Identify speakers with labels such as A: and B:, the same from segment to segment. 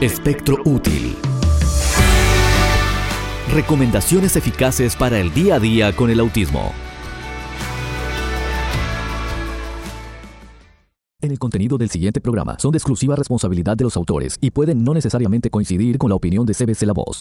A: Espectro útil. Recomendaciones eficaces para el día a día con el autismo. En el contenido del siguiente programa son de exclusiva responsabilidad de los autores y pueden no necesariamente coincidir con la opinión de CBC La Voz.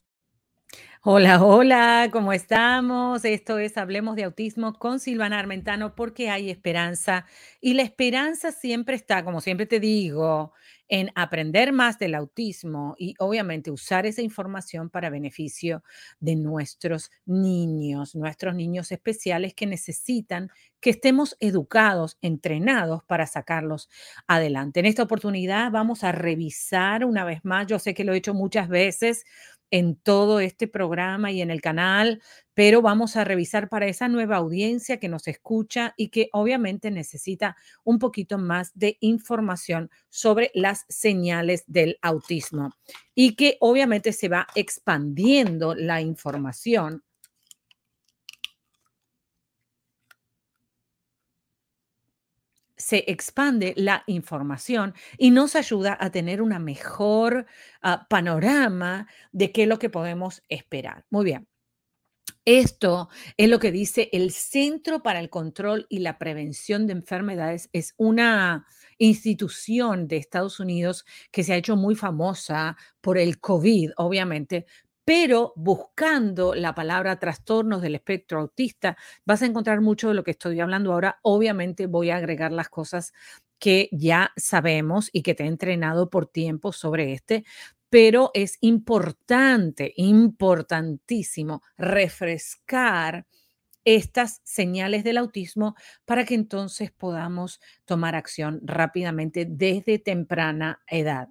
B: Hola, hola, ¿cómo estamos? Esto es Hablemos de Autismo con Silvana Armentano porque hay esperanza y la esperanza siempre está, como siempre te digo, en aprender más del autismo y obviamente usar esa información para beneficio de nuestros niños, nuestros niños especiales que necesitan que estemos educados, entrenados para sacarlos adelante. En esta oportunidad vamos a revisar una vez más, yo sé que lo he hecho muchas veces, en todo este programa y en el canal, pero vamos a revisar para esa nueva audiencia que nos escucha y que obviamente necesita un poquito más de información sobre las señales del autismo y que obviamente se va expandiendo la información se expande la información y nos ayuda a tener una mejor ah, panorama de qué es lo que podemos esperar. Muy bien. Esto es lo que dice el Centro para el Control y la Prevención de Enfermedades. Es una institución de Estados Unidos que se ha hecho muy famosa por el COVID, obviamente, pero buscando la palabra trastornos del espectro autista, vas a encontrar mucho de lo que estoy hablando ahora. Obviamente voy a agregar las cosas que ya sabemos y que te he entrenado por tiempo sobre este, pero es importante, importantísimo refrescar estas señales del autismo para que entonces podamos tomar acción rápidamente desde temprana edad.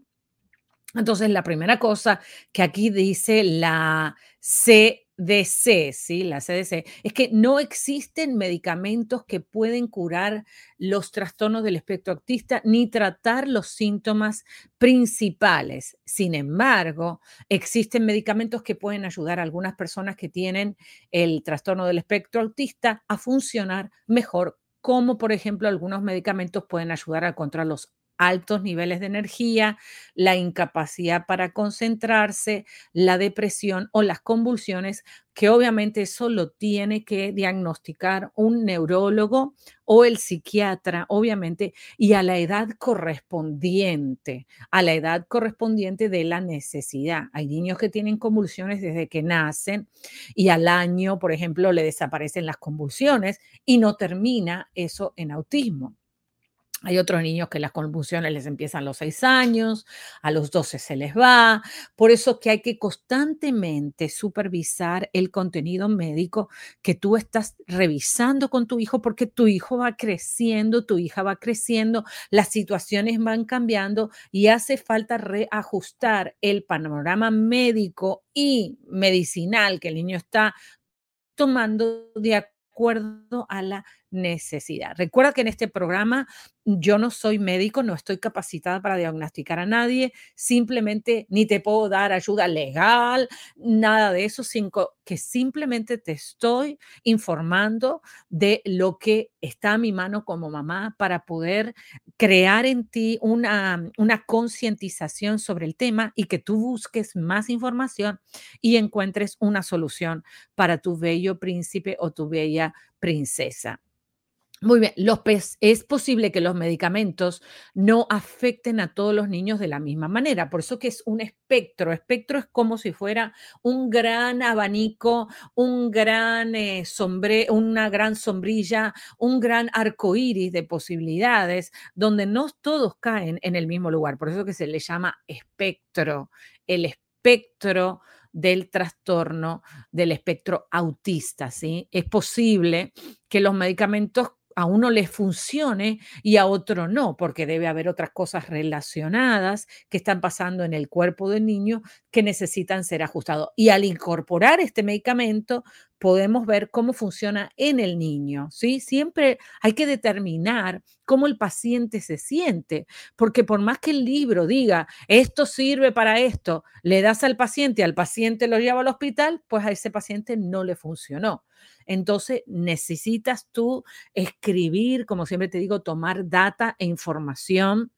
B: Entonces, la primera cosa que aquí dice la CDC, ¿sí? La CDC, es que no existen medicamentos que pueden curar los trastornos del espectro autista ni tratar los síntomas principales. Sin embargo, existen medicamentos que pueden ayudar a algunas personas que tienen el trastorno del espectro autista a funcionar mejor como por ejemplo algunos medicamentos pueden ayudar a controlar los altos niveles de energía, la incapacidad para concentrarse, la depresión o las convulsiones, que obviamente eso lo tiene que diagnosticar un neurólogo o el psiquiatra, obviamente, y a la edad correspondiente, a la edad correspondiente de la necesidad. Hay niños que tienen convulsiones desde que nacen y al año, por ejemplo, le desaparecen las convulsiones y no termina eso en autismo. Hay otros niños que las convulsiones les empiezan a los 6 años, a los 12 se les va. Por eso que hay que constantemente supervisar el contenido médico que tú estás revisando con tu hijo porque tu hijo va creciendo, tu hija va creciendo, las situaciones van cambiando y hace falta reajustar el panorama médico y medicinal que el niño está tomando de acuerdo a la necesidad. Recuerda que en este programa yo no soy médico, no estoy capacitada para diagnosticar a nadie, simplemente ni te puedo dar ayuda legal, nada de eso, que simplemente te estoy informando de lo que está a mi mano como mamá para poder crear en ti una, una concientización sobre el tema y que tú busques más información y encuentres una solución para tu bello príncipe o tu bella princesa. Muy bien, es posible que los medicamentos no afecten a todos los niños de la misma manera, por eso que es un espectro. Espectro es como si fuera un gran abanico, un gran eh, sombre, una gran sombrilla, un gran arco iris de posibilidades, donde no todos caen en el mismo lugar. Por eso que se le llama espectro, el espectro del trastorno del espectro autista, ¿sí? Es posible que los medicamentos a uno les funcione y a otro no, porque debe haber otras cosas relacionadas que están pasando en el cuerpo del niño que necesitan ser ajustados. Y al incorporar este medicamento, podemos ver cómo funciona en el niño, ¿sí? Siempre hay que determinar cómo el paciente se siente, porque por más que el libro diga, esto sirve para esto, le das al paciente, al paciente lo lleva al hospital, pues a ese paciente no le funcionó. Entonces necesitas tú escribir, como siempre te digo, tomar data e información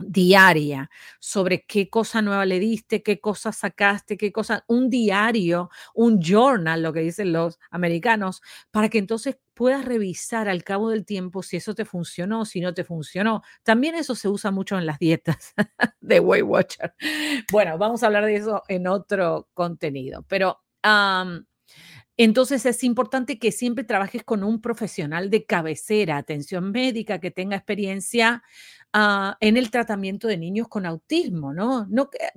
B: diaria sobre qué cosa nueva le diste, qué cosa sacaste, qué cosa, un diario, un journal, lo que dicen los americanos, para que entonces puedas revisar al cabo del tiempo si eso te funcionó, si no te funcionó. También eso se usa mucho en las dietas de Weight Watcher. Bueno, vamos a hablar de eso en otro contenido, pero entonces es importante que siempre trabajes con un profesional de cabecera, atención médica, que tenga experiencia ah, en el tratamiento de niños con autismo, ¿no?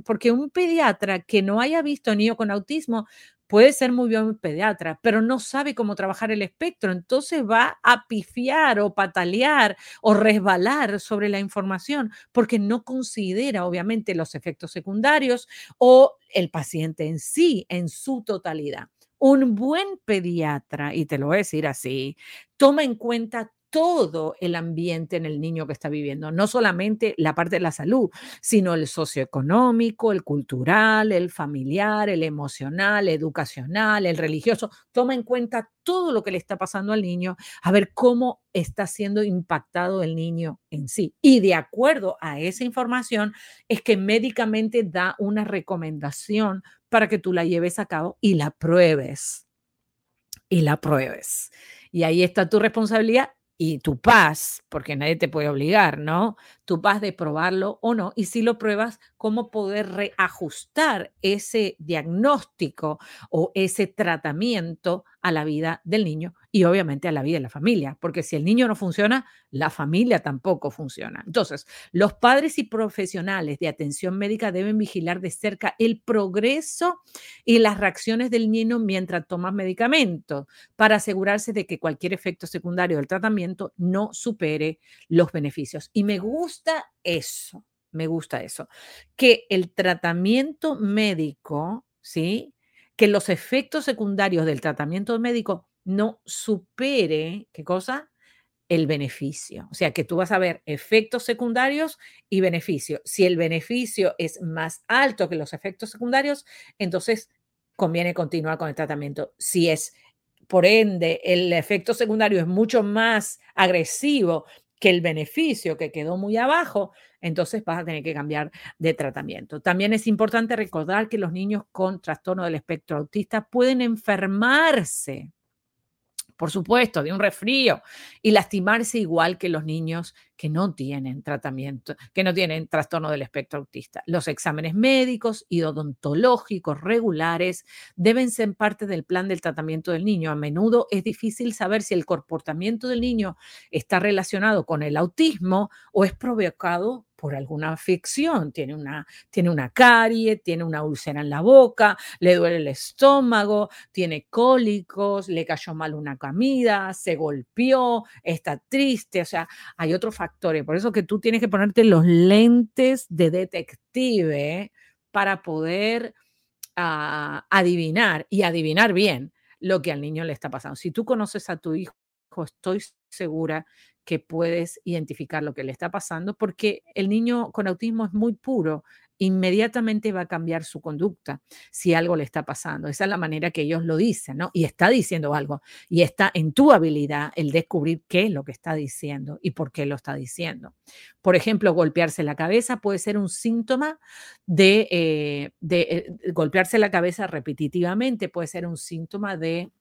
B: porque un pediatra que no haya visto niño con autismo puede ser muy bien pediatra, pero no sabe cómo trabajar el espectro, entonces va a pifiar o patalear o resbalar sobre la información porque no considera obviamente los efectos secundarios o el paciente en sí, en su totalidad. Un buen pediatra, y te lo voy a decir así, toma en cuenta todo el ambiente en el niño que está viviendo, no solamente la parte de la salud, sino el socioeconómico, el cultural, el familiar, el emocional, el educacional, el religioso. Toma en cuenta todo lo que le está pasando al niño, a ver cómo está siendo impactado el niño en sí. Y de acuerdo a esa información, es que médicamente da una recomendación para que tú la lleves a cabo y la pruebes. Y la pruebes. Y ahí está tu responsabilidad y tu paz, porque nadie te puede obligar, ¿no? Tu paz de probarlo o no. Y si lo pruebas, cómo poder reajustar ese diagnóstico o ese tratamiento a la vida del niño y obviamente a la vida de la familia, porque si el niño no funciona, la familia tampoco funciona. Entonces, los padres y profesionales de atención médica deben vigilar de cerca el progreso y las reacciones del niño mientras toma medicamentos para asegurarse de que cualquier efecto secundario del tratamiento no supere los beneficios. Y me gusta eso, me gusta eso, que el tratamiento médico, ¿sí? Que los efectos secundarios del tratamiento médico no supere, ¿qué cosa? El beneficio. O sea, que tú vas a ver efectos secundarios y beneficio. Si el beneficio es más alto que los efectos secundarios, entonces conviene continuar con el tratamiento. Si es, por ende, el efecto secundario es mucho más agresivo que el beneficio que quedó muy abajo, entonces vas a tener que cambiar de tratamiento. También es importante recordar que los niños con trastorno del espectro autista pueden enfermarse por supuesto, de un resfrío y lastimarse igual que los niños que no tienen tratamiento, que no tienen trastorno del espectro autista. Los exámenes médicos y odontológicos regulares deben ser parte del plan del tratamiento del niño. A menudo es difícil saber si el comportamiento del niño está relacionado con el autismo o es provocado por alguna afección, tiene una, tiene una carie, tiene una úlcera en la boca, le duele el estómago, tiene cólicos, le cayó mal una comida, se golpeó, está triste, o sea, hay otros factores. Por eso que tú tienes que ponerte los lentes de detective para poder ah, adivinar y adivinar bien lo que al niño le está pasando. Si tú conoces a tu hijo, estoy segura que puedes identificar lo que le está pasando, porque el niño con autismo es muy puro, inmediatamente va a cambiar su conducta si algo le está pasando. Esa es la manera que ellos lo dicen, ¿no? Y está diciendo algo, y está en tu habilidad el descubrir qué es lo que está diciendo y por qué lo está diciendo. Por ejemplo, golpearse la cabeza puede ser un síntoma de, eh, eh, golpearse la cabeza repetitivamente, puede ser un síntoma de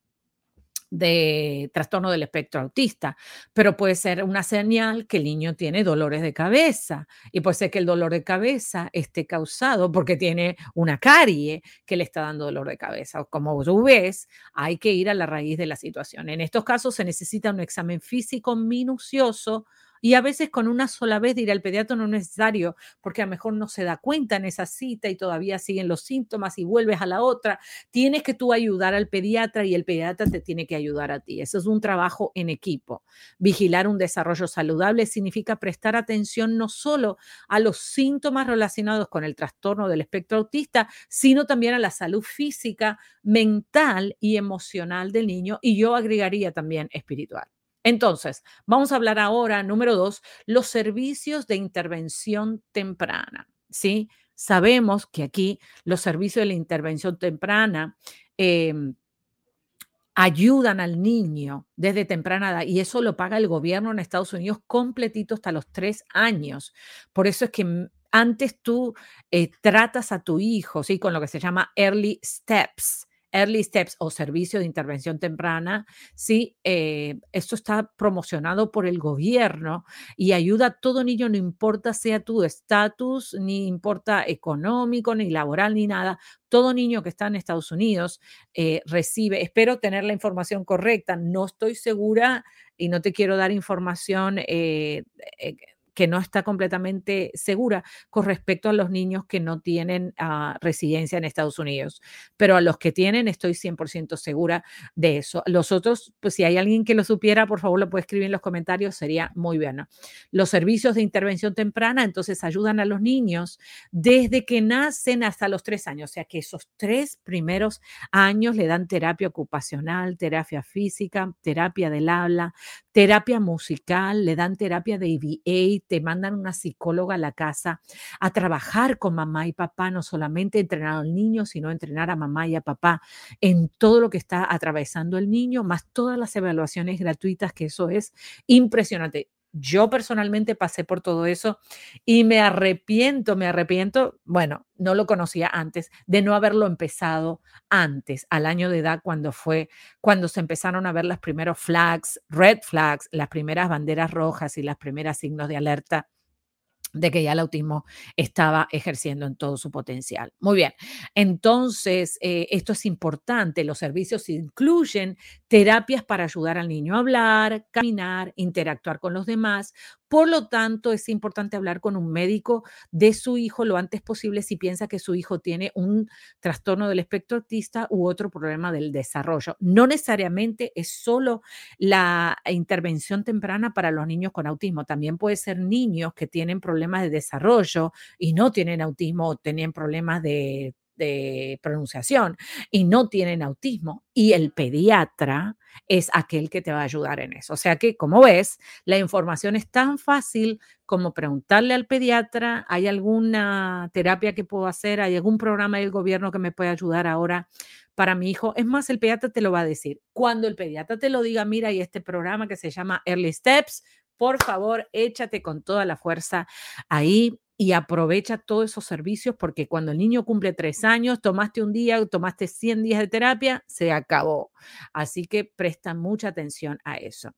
B: de trastorno del espectro autista, pero puede ser una señal que el niño tiene dolores de cabeza y puede ser que el dolor de cabeza esté causado porque tiene una carie que le está dando dolor de cabeza. Como tú ves, hay que ir a la raíz de la situación. En estos casos se necesita un examen físico minucioso y a veces con una sola vez de ir al pediatra no es necesario, porque a lo mejor no se da cuenta en esa cita y todavía siguen los síntomas y vuelves a la otra. Tienes que tú ayudar al pediatra y el pediatra te tiene que ayudar a ti. Eso es un trabajo en equipo. Vigilar un desarrollo saludable significa prestar atención no solo a los síntomas relacionados con el trastorno del espectro autista, sino también a la salud física, mental y emocional del niño y yo agregaría también espiritual. Entonces, vamos a hablar ahora, número dos, los servicios de intervención temprana. ¿sí? Sabemos que aquí los servicios de la intervención temprana em, ayudan al niño desde temprana edad y eso lo paga el gobierno en Estados Unidos completito hasta los tres años. Por eso es que mm, antes tú eh, tratas a tu hijo, ¿sí? Con lo que se llama early steps Early Steps o Servicio de Intervención Temprana, sí, eh, esto está promocionado por el gobierno y ayuda a todo niño, no importa sea tu estatus, ni importa económico, ni laboral, ni nada. Todo niño que está en Estados Unidos eh, recibe, espero tener la información correcta, no estoy segura y no te quiero dar información eh, que no está completamente segura con respecto a los niños que no tienen ah, residencia en Estados Unidos. Pero a los que tienen estoy 100% segura de eso. Los otros, pues si hay alguien que lo supiera, por favor lo puede escribir en los comentarios, sería muy bueno. Los servicios de intervención temprana entonces ayudan a los niños desde que nacen hasta los tres años, o sea que esos tres primeros años le dan terapia ocupacional, terapia física, terapia del habla, terapia musical, le dan terapia de EVA, te mandan una psicóloga a la casa a trabajar con mamá y papá, no solamente entrenar al niño, sino entrenar a mamá y a papá en todo lo que está atravesando el niño, más todas las evaluaciones gratuitas, que eso es impresionante. Yo personalmente pasé por todo eso y me arrepiento, me arrepiento, bueno, no lo conocía antes, de no haberlo empezado antes, al año de edad, cuando fue, cuando se empezaron a ver los primeros flags, red flags, las primeras banderas rojas y las primeras signos de alerta de que ya el autismo estaba ejerciendo en todo su potencial. Muy bien, entonces eh, esto es importante. Los servicios incluyen terapias para ayudar al niño a hablar, caminar, interactuar con los demás, por lo tanto, es importante hablar con un médico de su hijo lo antes posible si piensa que su hijo tiene un trastorno del espectro autista u otro problema del desarrollo. No necesariamente es solo la intervención temprana para los niños con autismo, también puede ser niños que tienen problemas de desarrollo y no tienen autismo o tienen problemas de pronunciación y no tienen autismo y el pediatra es aquel que te va a ayudar en eso. O sea que, como ves, la información es tan fácil como preguntarle al pediatra, ¿hay alguna terapia que puedo hacer? ¿Hay algún programa del gobierno que me puede ayudar ahora para mi hijo? Es más, el pediatra te lo va a decir. Cuando el pediatra te lo diga, mira, hay este programa que se llama Early Steps, por favor, échate con toda la fuerza ahí y aprovecha todos esos servicios porque cuando el niño cumple tres años, tomaste un día, tomaste 100 días de terapia, se acabó. Así que presta mucha atención a eso.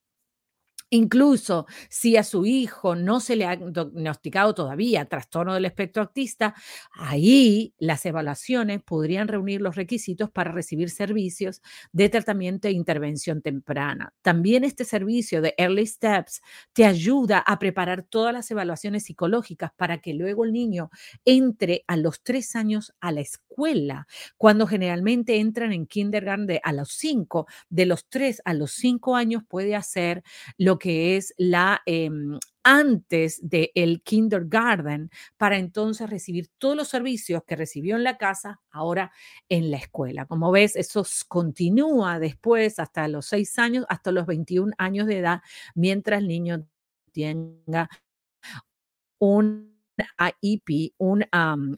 B: Incluso si a su hijo no se le ha diagnosticado todavía trastorno del espectro autista, ahí las evaluaciones podrían reunir los requisitos para recibir servicios de tratamiento e intervención temprana. También este servicio de Early Steps te ayuda a preparar todas las evaluaciones psicológicas para que luego el niño entre a los tres años a la escuela, cuando generalmente entran en kindergarten a los cinco, de los tres a los cinco años puede hacer lo que es la... Em, antes del el kindergarten para entonces recibir todos los servicios que recibió en la casa, ahora en la escuela. Como ves, eso continúa después hasta los seis años, hasta los 21 años de edad, mientras el niño tenga un IEP, un,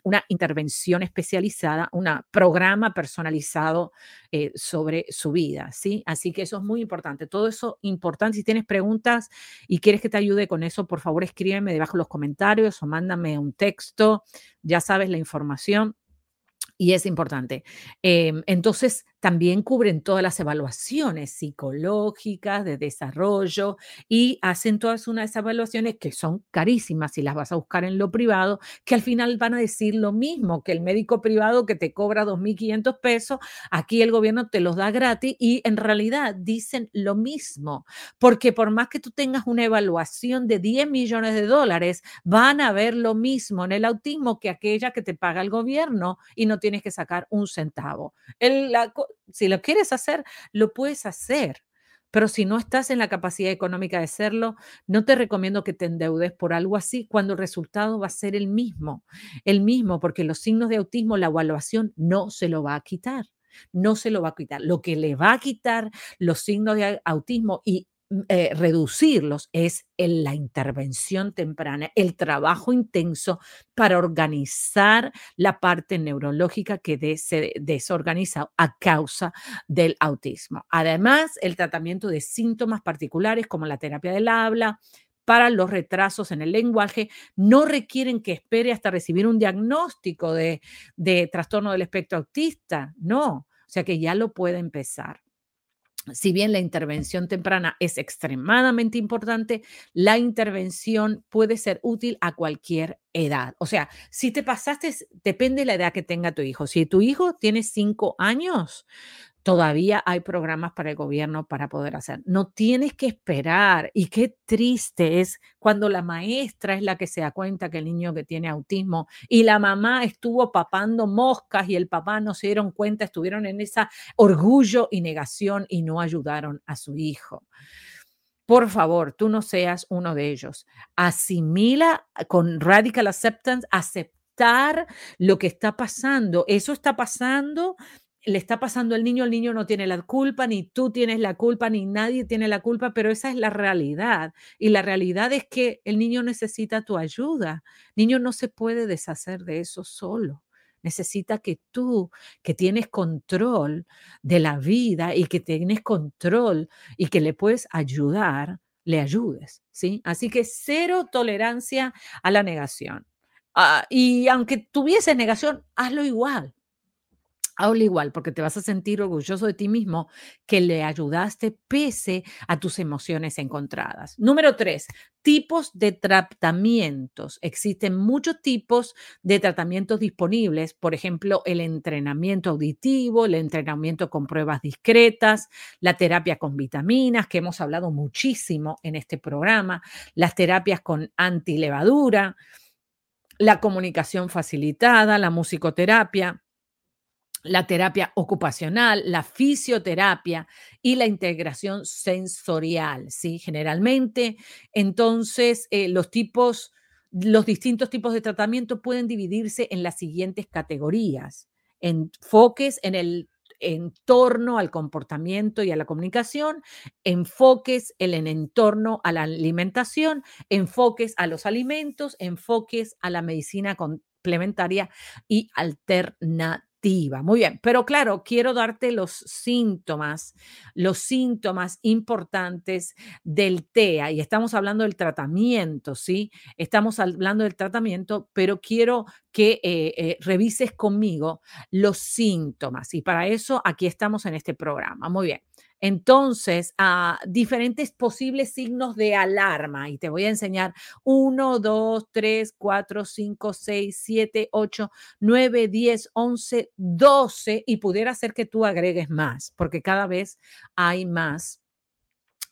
B: una intervención especializada, un programa personalizado eh, sobre su vida, ¿sí? Así que eso es muy importante. Todo eso importante. Si tienes preguntas y quieres que te ayude con eso, por favor escríbeme debajo en los comentarios o mándame un texto. Ya sabes la información y es importante. Em, entonces, también cubren todas las evaluaciones psicológicas, de desarrollo y hacen todas unas evaluaciones que son carísimas si las vas a buscar en lo privado, que al final van a decir lo mismo que el médico privado que te cobra 2.500 pesos, aquí el gobierno te los da gratis y en realidad dicen lo mismo, porque por más que tú tengas una evaluación de 10 millones de dólares, van a ver lo mismo en el autismo que aquella que te paga el gobierno y no tienes que sacar un centavo. Si lo quieres hacer, lo puedes hacer. Pero si no estás en la capacidad económica de hacerlo, no te recomiendo que te endeudes por algo así cuando el resultado va a ser el mismo. El mismo, porque los signos de autismo, la evaluación no se lo va a quitar. No se lo va a quitar. Lo que le va a quitar los signos de autismo y eh, reducirlos es en la intervención temprana, el trabajo intenso para organizar la parte neurológica que se desorganiza a causa del autismo. Además, el tratamiento de síntomas particulares como la terapia del habla, para los retrasos en el lenguaje no requieren que espere hasta recibir un diagnóstico de, de trastorno del espectro autista, no, o sea que ya lo puede empezar si bien la intervención temprana es extremadamente importante, la intervención puede ser útil a cualquier edad. O sea, si te pasaste, depende de la edad que tenga tu hijo. Si tu hijo tiene cinco años, todavía hay programas para el gobierno para poder hacer. No tienes que esperar. Y qué triste es cuando la maestra es la que se da cuenta que el niño que tiene autismo y la mamá estuvo papando moscas y el papá no se dieron cuenta, estuvieron en esa orgullo y negación y no ayudaron a su hijo. Por favor, tú no seas uno de ellos. Asimila con radical acceptance, aceptar lo que está pasando. Eso está pasando le está pasando al niño, el niño no tiene la culpa, ni tú tienes la culpa, ni nadie tiene la culpa, pero esa es la realidad. Y la realidad es que el niño necesita tu ayuda. Niño no se puede deshacer de eso solo. Necesita que tú, que tienes control de la vida y que tienes control y que le puedes ayudar, le ayudes, ¿sí? Así que cero tolerancia a la negación. Ah, y aunque tuviese negación, hazlo igual Habla igual, porque te vas a sentir orgulloso de ti mismo que le ayudaste pese a tus emociones encontradas. Número tres, tipos de tratamientos. Existen muchos tipos de tratamientos disponibles, por ejemplo, el entrenamiento auditivo, el entrenamiento con pruebas discretas, la terapia con vitaminas, que hemos hablado muchísimo en este programa, las terapias con antilevadura, la comunicación facilitada, la musicoterapia la terapia ocupacional, la fisioterapia y la integración sensorial, ¿sí? Generalmente, entonces, eh, los tipos, los distintos tipos de tratamiento pueden dividirse en las siguientes categorías. Enfoques en el entorno al comportamiento y a la comunicación, enfoques en el entorno a la alimentación, enfoques a los alimentos, enfoques a la medicina complementaria y alternativa muy bien, pero claro, quiero darte los síntomas, los síntomas importantes del TEA y estamos hablando del tratamiento, ¿sí? Estamos hablando del tratamiento, pero quiero que eh, eh, revises conmigo los síntomas y para eso aquí estamos en este programa. Muy bien. Entonces, a diferentes posibles signos de alarma y te voy a enseñar 1, 2, 3, 4, 5, 6, 7, 8, 9, 10, 11, 12 y pudiera ser que tú agregues más porque cada vez hay más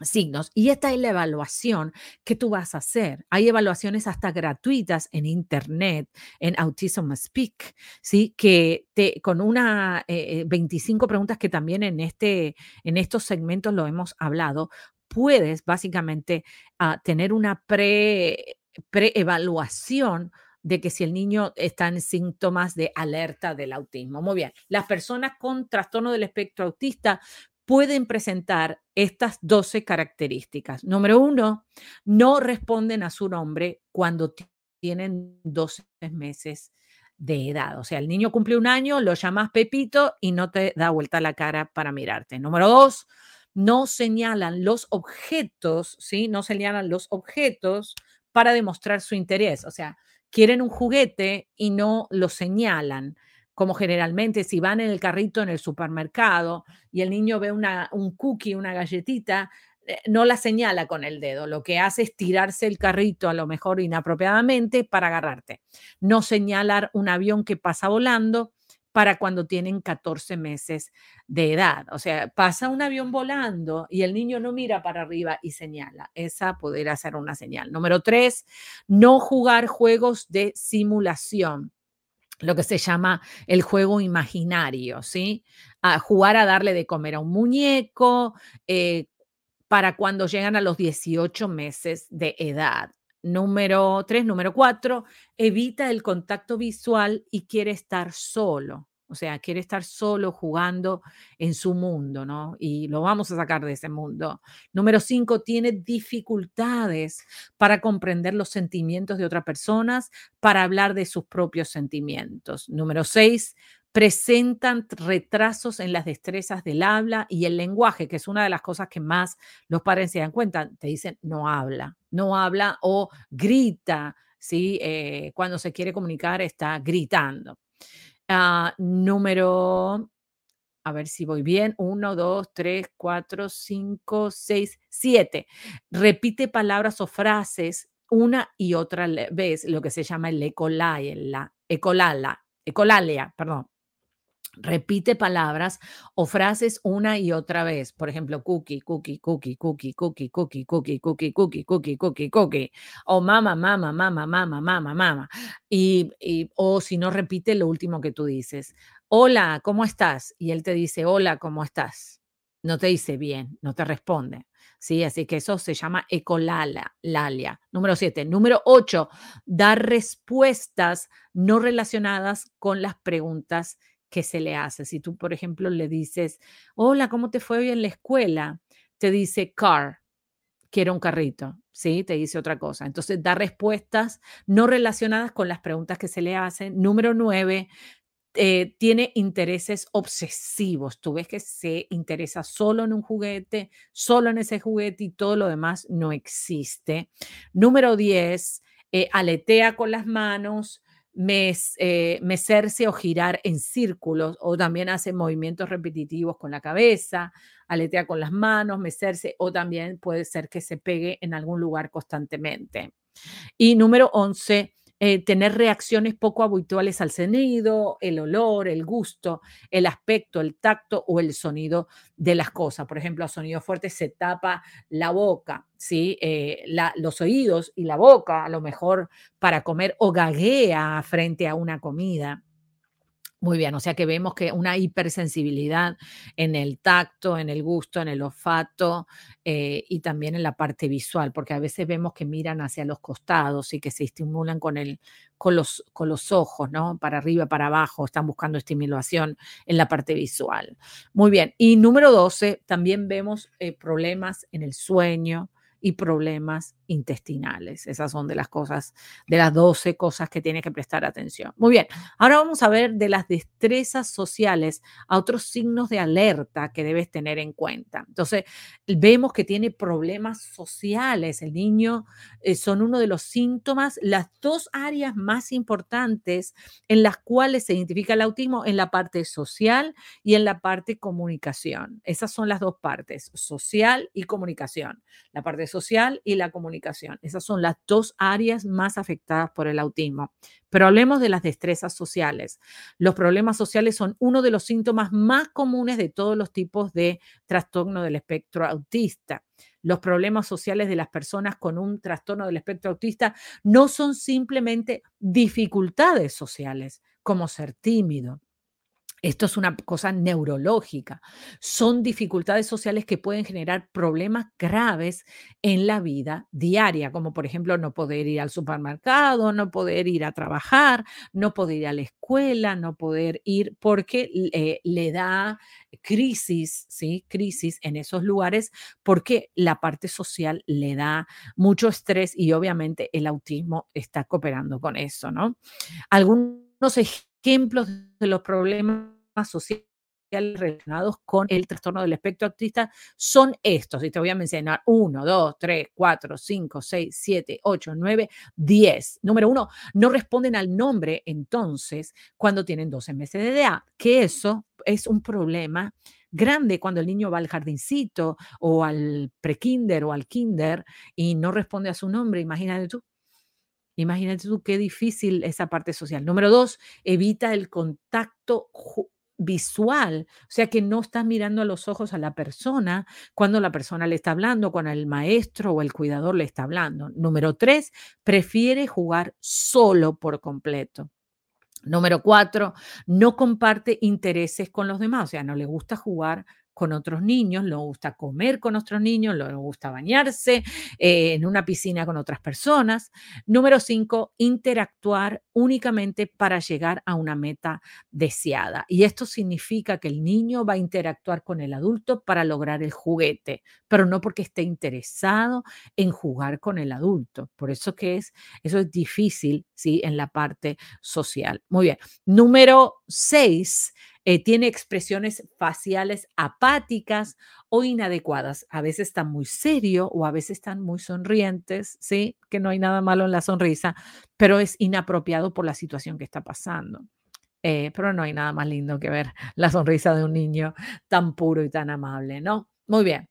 B: signos. Y esta es la evaluación que tú vas a hacer. Hay evaluaciones hasta gratuitas en Internet, en Autism Speak, ¿sí? Que te, con una 25 eh, preguntas que también en, este, en estos segmentos lo hemos hablado, puedes básicamente uh, tener una pre, preevaluación de que si el niño está en síntomas de alerta del autismo. Muy bien, las personas con trastorno del espectro autista pueden presentar estas 12 características. Número uno, no responden a su nombre cuando tienen 12 meses de edad. O sea, el niño cumple un año, lo llamas Pepito y no te da vuelta la cara para mirarte. Número dos, no señalan los objetos, ¿sí? No señalan los objetos para demostrar su interés. O sea, quieren un juguete y no lo señalan como generalmente si van en el carrito en el supermercado y el niño ve una, un cookie, una galletita, eh, no la señala con el dedo, lo que hace es tirarse el carrito a lo mejor inapropiadamente para agarrarte. No señalar un avión que pasa volando para cuando tienen 14 meses de edad. O sea, pasa un avión volando y el niño no mira para arriba y señala. Esa podría ser una señal. Número tres, no jugar juegos de simulación lo que se llama el juego imaginario, ¿sí? Jugar a darle de comer a un muñeco eh, para cuando llegan a los 18 meses de edad. Número tres, número cuatro, evita el contacto visual y quiere estar solo. O sea, quiere estar solo jugando en su mundo, ¿no? Y lo vamos a sacar de ese mundo. Número cinco, tiene dificultades para comprender los sentimientos de otras personas, para hablar de sus propios sentimientos. Número seis, presentan retrasos en las destrezas del habla y el lenguaje, que es una de las cosas que más los padres se dan cuenta. Te dicen, no habla, no habla o grita, ¿sí? Eh, cuando se quiere comunicar está gritando. Ah, número, a ver si voy bien, uno, dos, tres, cuatro, cinco, seis, siete. Repite palabras o frases una y otra vez, lo que se llama el ecolalia, ecolala, ecolalia, perdón repite palabras o frases una y otra vez. Por ejemplo, cookie, cookie, cookie, cookie, cookie, cookie, cookie, cookie, cookie, cookie, cookie, cookie. O mama, mama, mama, mama, mama, mama. Y, o si no, repite lo último que tú dices. Hola, ¿cómo estás? Y él te dice, hola, ¿cómo estás? No te dice bien, no te responde. ¿sí? Así que eso se llama ecolalia. Número siete. Número ocho, dar respuestas no relacionadas con las preguntas que se le hace. Si tú, por ejemplo, le dices, hola, ¿cómo te fue hoy en la escuela? Te dice car, quiero un carrito, ¿sí? Te dice otra cosa. Entonces, da respuestas no relacionadas con las preguntas que se le hacen. Número nueve, eh, tiene intereses obsesivos. Tú ves que se interesa solo en un juguete, solo en ese juguete y todo lo demás no existe. Número diez, eh, aletea con las manos, eh, mecerse o girar en círculos, o también hace movimientos repetitivos con la cabeza, aletea con las manos, mecerse, o también puede ser que se pegue en algún lugar constantemente. Y número 11, eh, tener reacciones poco habituales al sonido, el olor, el gusto, el aspecto, el tacto o el sonido de las cosas. Por ejemplo, a sonido fuerte se tapa la boca, ¿sí? Eh, los oídos y la boca, a lo mejor para comer o gaguea frente a una comida. Muy bien, o sea que vemos que una hipersensibilidad en el tacto, en el gusto, en el olfato eh, y también en la parte visual, porque a veces vemos que miran hacia los costados y que se estimulan con, el, con, los, con los ojos, ¿no? Para arriba, para abajo, están buscando estimulación en la parte visual. Muy bien, y número 12, también vemos eh, problemas en el sueño, y problemas intestinales. Esas son de las cosas, de las 12 cosas que tiene que prestar atención. Muy bien, ahora vamos a ver de las destrezas sociales a otros signos de alerta que debes tener en cuenta. Entonces, vemos que tiene problemas sociales. El niño eh, son uno de los síntomas, las dos áreas más importantes en las cuales se identifica el autismo en la parte social y en la parte comunicación. Esas son las dos partes, social y comunicación. La parte social y la comunicación. Esas son las dos áreas más afectadas por el autismo. Pero hablemos de las destrezas sociales. Los problemas sociales son uno de los síntomas más comunes de todos los tipos de trastorno del espectro autista. Los problemas sociales de las personas con un trastorno del espectro autista no son simplemente dificultades sociales, como ser tímido, esto es una cosa neurológica. Son dificultades sociales que pueden generar problemas graves en la vida diaria, como por ejemplo no poder ir al supermercado, no poder ir a trabajar, no poder ir a la escuela, no poder ir porque eh, le da crisis, ¿sí? Crisis en esos lugares porque la parte social le da mucho estrés y obviamente el autismo está cooperando con eso, ¿no? Algunos ejemplos de los problemas sociales relacionados con el trastorno del espectro autista son estos. Y te voy a mencionar 1, 2, 3, 4, 5, 6, 7, 8, 9, 10. Número uno, no responden al nombre entonces cuando tienen 12 meses de edad, que eso es un problema grande cuando el niño va al jardincito o al prekinder o al kinder y no responde a su nombre. Imagínate tú. Imagínate tú qué difícil esa parte social. Número dos, evita el contacto visual, o sea que no estás mirando a los ojos a la persona cuando la persona le está hablando, cuando el maestro o el cuidador le está hablando. Número tres, prefiere jugar solo por completo. Número cuatro, no comparte intereses con los demás, o sea, no le gusta jugar con otros niños, le gusta comer con otros niños, le gusta bañarse eh, en una piscina con otras personas. Número cinco, interactuar únicamente para llegar a una meta deseada. Y esto significa que el niño va a interactuar con el adulto para lograr el juguete, pero no porque esté interesado en jugar con el adulto. Por eso que es, eso es difícil, ¿sí? En la parte social. Muy bien. Número seis, eh, tiene expresiones faciales apáticas o inadecuadas. A veces están muy serio o a veces están muy sonrientes, ¿sí? Que no hay nada malo en la sonrisa, pero es inapropiado por la situación que está pasando. Eh, pero no hay nada más lindo que ver la sonrisa de un niño tan puro y tan amable, ¿no? Muy bien.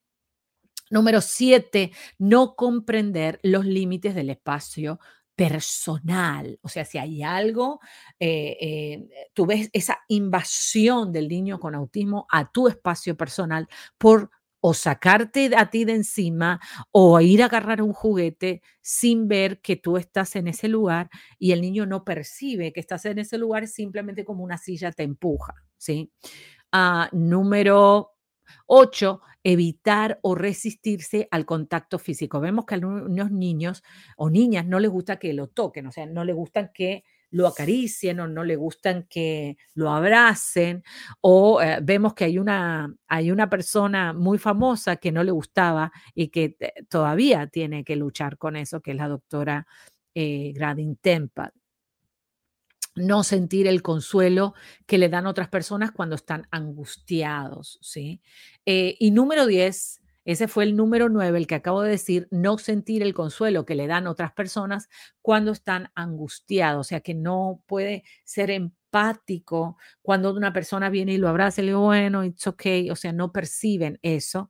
B: Número siete, no comprender los límites del espacio personal. O sea, si hay algo, eh, eh, tú ves esa invasión del niño con autismo a tu espacio personal por o sacarte a ti de encima o ir a agarrar un juguete sin ver que tú estás en ese lugar y el niño no percibe que estás en ese lugar, simplemente como una silla te empuja, ¿sí? Ah, número 8 evitar o resistirse al contacto físico. Vemos que a algunos niños o niñas no les gusta que lo toquen, o sea, no les gustan que lo acaricien o no le gustan que lo abracen, o eh, vemos que hay una, hay una persona muy famosa que no le gustaba y que todavía tiene que luchar con eso, que es la doctora eh, Gradin Tempa no sentir el consuelo que le dan otras personas cuando están angustiados, ¿sí? Eh, y número 10, ese fue el número 9, el que acabo de decir, no sentir el consuelo que le dan otras personas cuando están angustiados, o sea, que no puede ser empático cuando una persona viene y lo abraza y le digo, bueno, it's okay, o sea, no perciben eso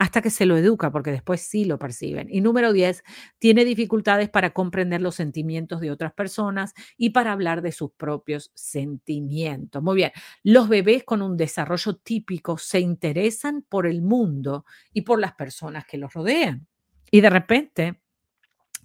B: hasta que se lo educa, porque después sí lo perciben. Y número 10, tiene dificultades para comprender los sentimientos de otras personas y para hablar de sus propios sentimientos. Muy bien, los bebés con un desarrollo típico se interesan por el mundo y por las personas que los rodean. Y de repente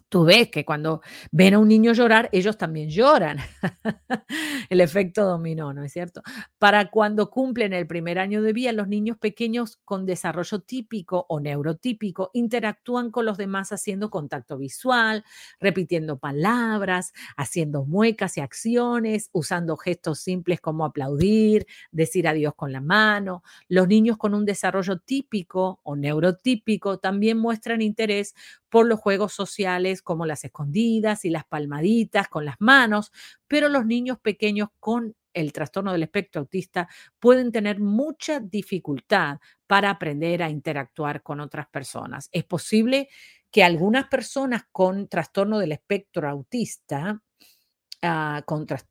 B: tú ves que cuando ven a un niño llorar, ellos también lloran. el efecto dominó, ¿no es cierto? Para cuando cumplen el primer año de vida, los niños pequeños con desarrollo típico o neurotípico interactúan con los demás haciendo contacto visual, repitiendo palabras, haciendo muecas y acciones, usando gestos simples como aplaudir, decir adiós con la mano. Los niños con un desarrollo típico o neurotípico también muestran interés por los juegos sociales como las escondidas y las palmaditas con las manos, pero los niños pequeños con el trastorno del espectro autista pueden tener mucha dificultad para aprender a interactuar con otras personas. Es posible que algunas personas con trastorno del espectro autista, ah,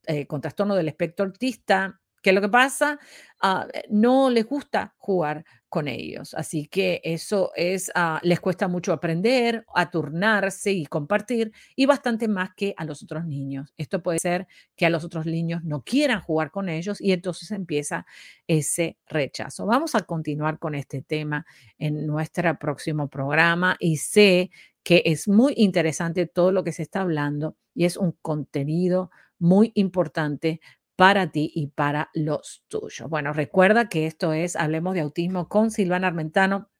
B: eh, con, trastorno del espectro autista, ¿qué es lo que pasa? Ah, no les gusta jugar con ellos. Así que eso es, ah, les cuesta mucho aprender, a turnarse y compartir y bastante más que a los otros niños. Esto puede ser que a los otros niños no quieran jugar con ellos y entonces empieza ese rechazo. Vamos a continuar con este tema en nuestro próximo programa y sé que es muy interesante todo lo que se está hablando y es un contenido muy importante para ti y para los tuyos. Bueno, recuerda que esto es Hablemos de Autismo con Silvana Armentano,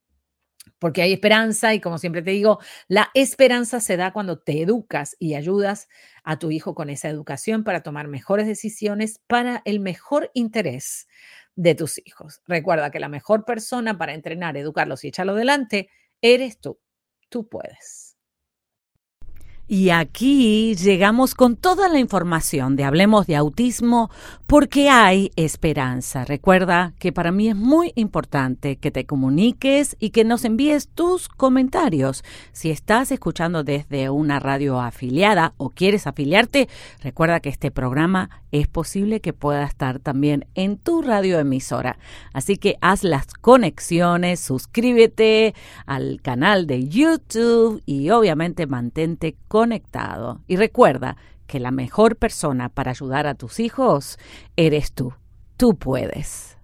B: porque hay esperanza y como siempre te digo, la esperanza se da cuando te educas y ayudas a tu hijo con esa educación para tomar mejores decisiones para el mejor interés de tus hijos. Recuerda que la mejor persona para entrenar, educarlos y echarlo adelante eres tú. Tú puedes. Y aquí llegamos con toda la información de Hablemos de Autismo porque hay esperanza. Recuerda que para mí es muy importante que te comuniques y que nos envíes tus comentarios. Si estás escuchando desde una radio afiliada o quieres afiliarte, recuerda que este programa es posible que pueda estar también en tu radio emisora. Así que haz las conexiones, suscríbete al canal de YouTube y obviamente mantente conectado. Y recuerda que la mejor persona para ayudar a tus hijos eres tú. Tú puedes.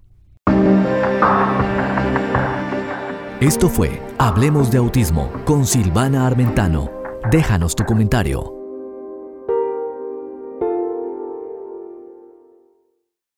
A: Esto fue Hablemos de Autismo con Silvana Armentano. Déjanos tu comentario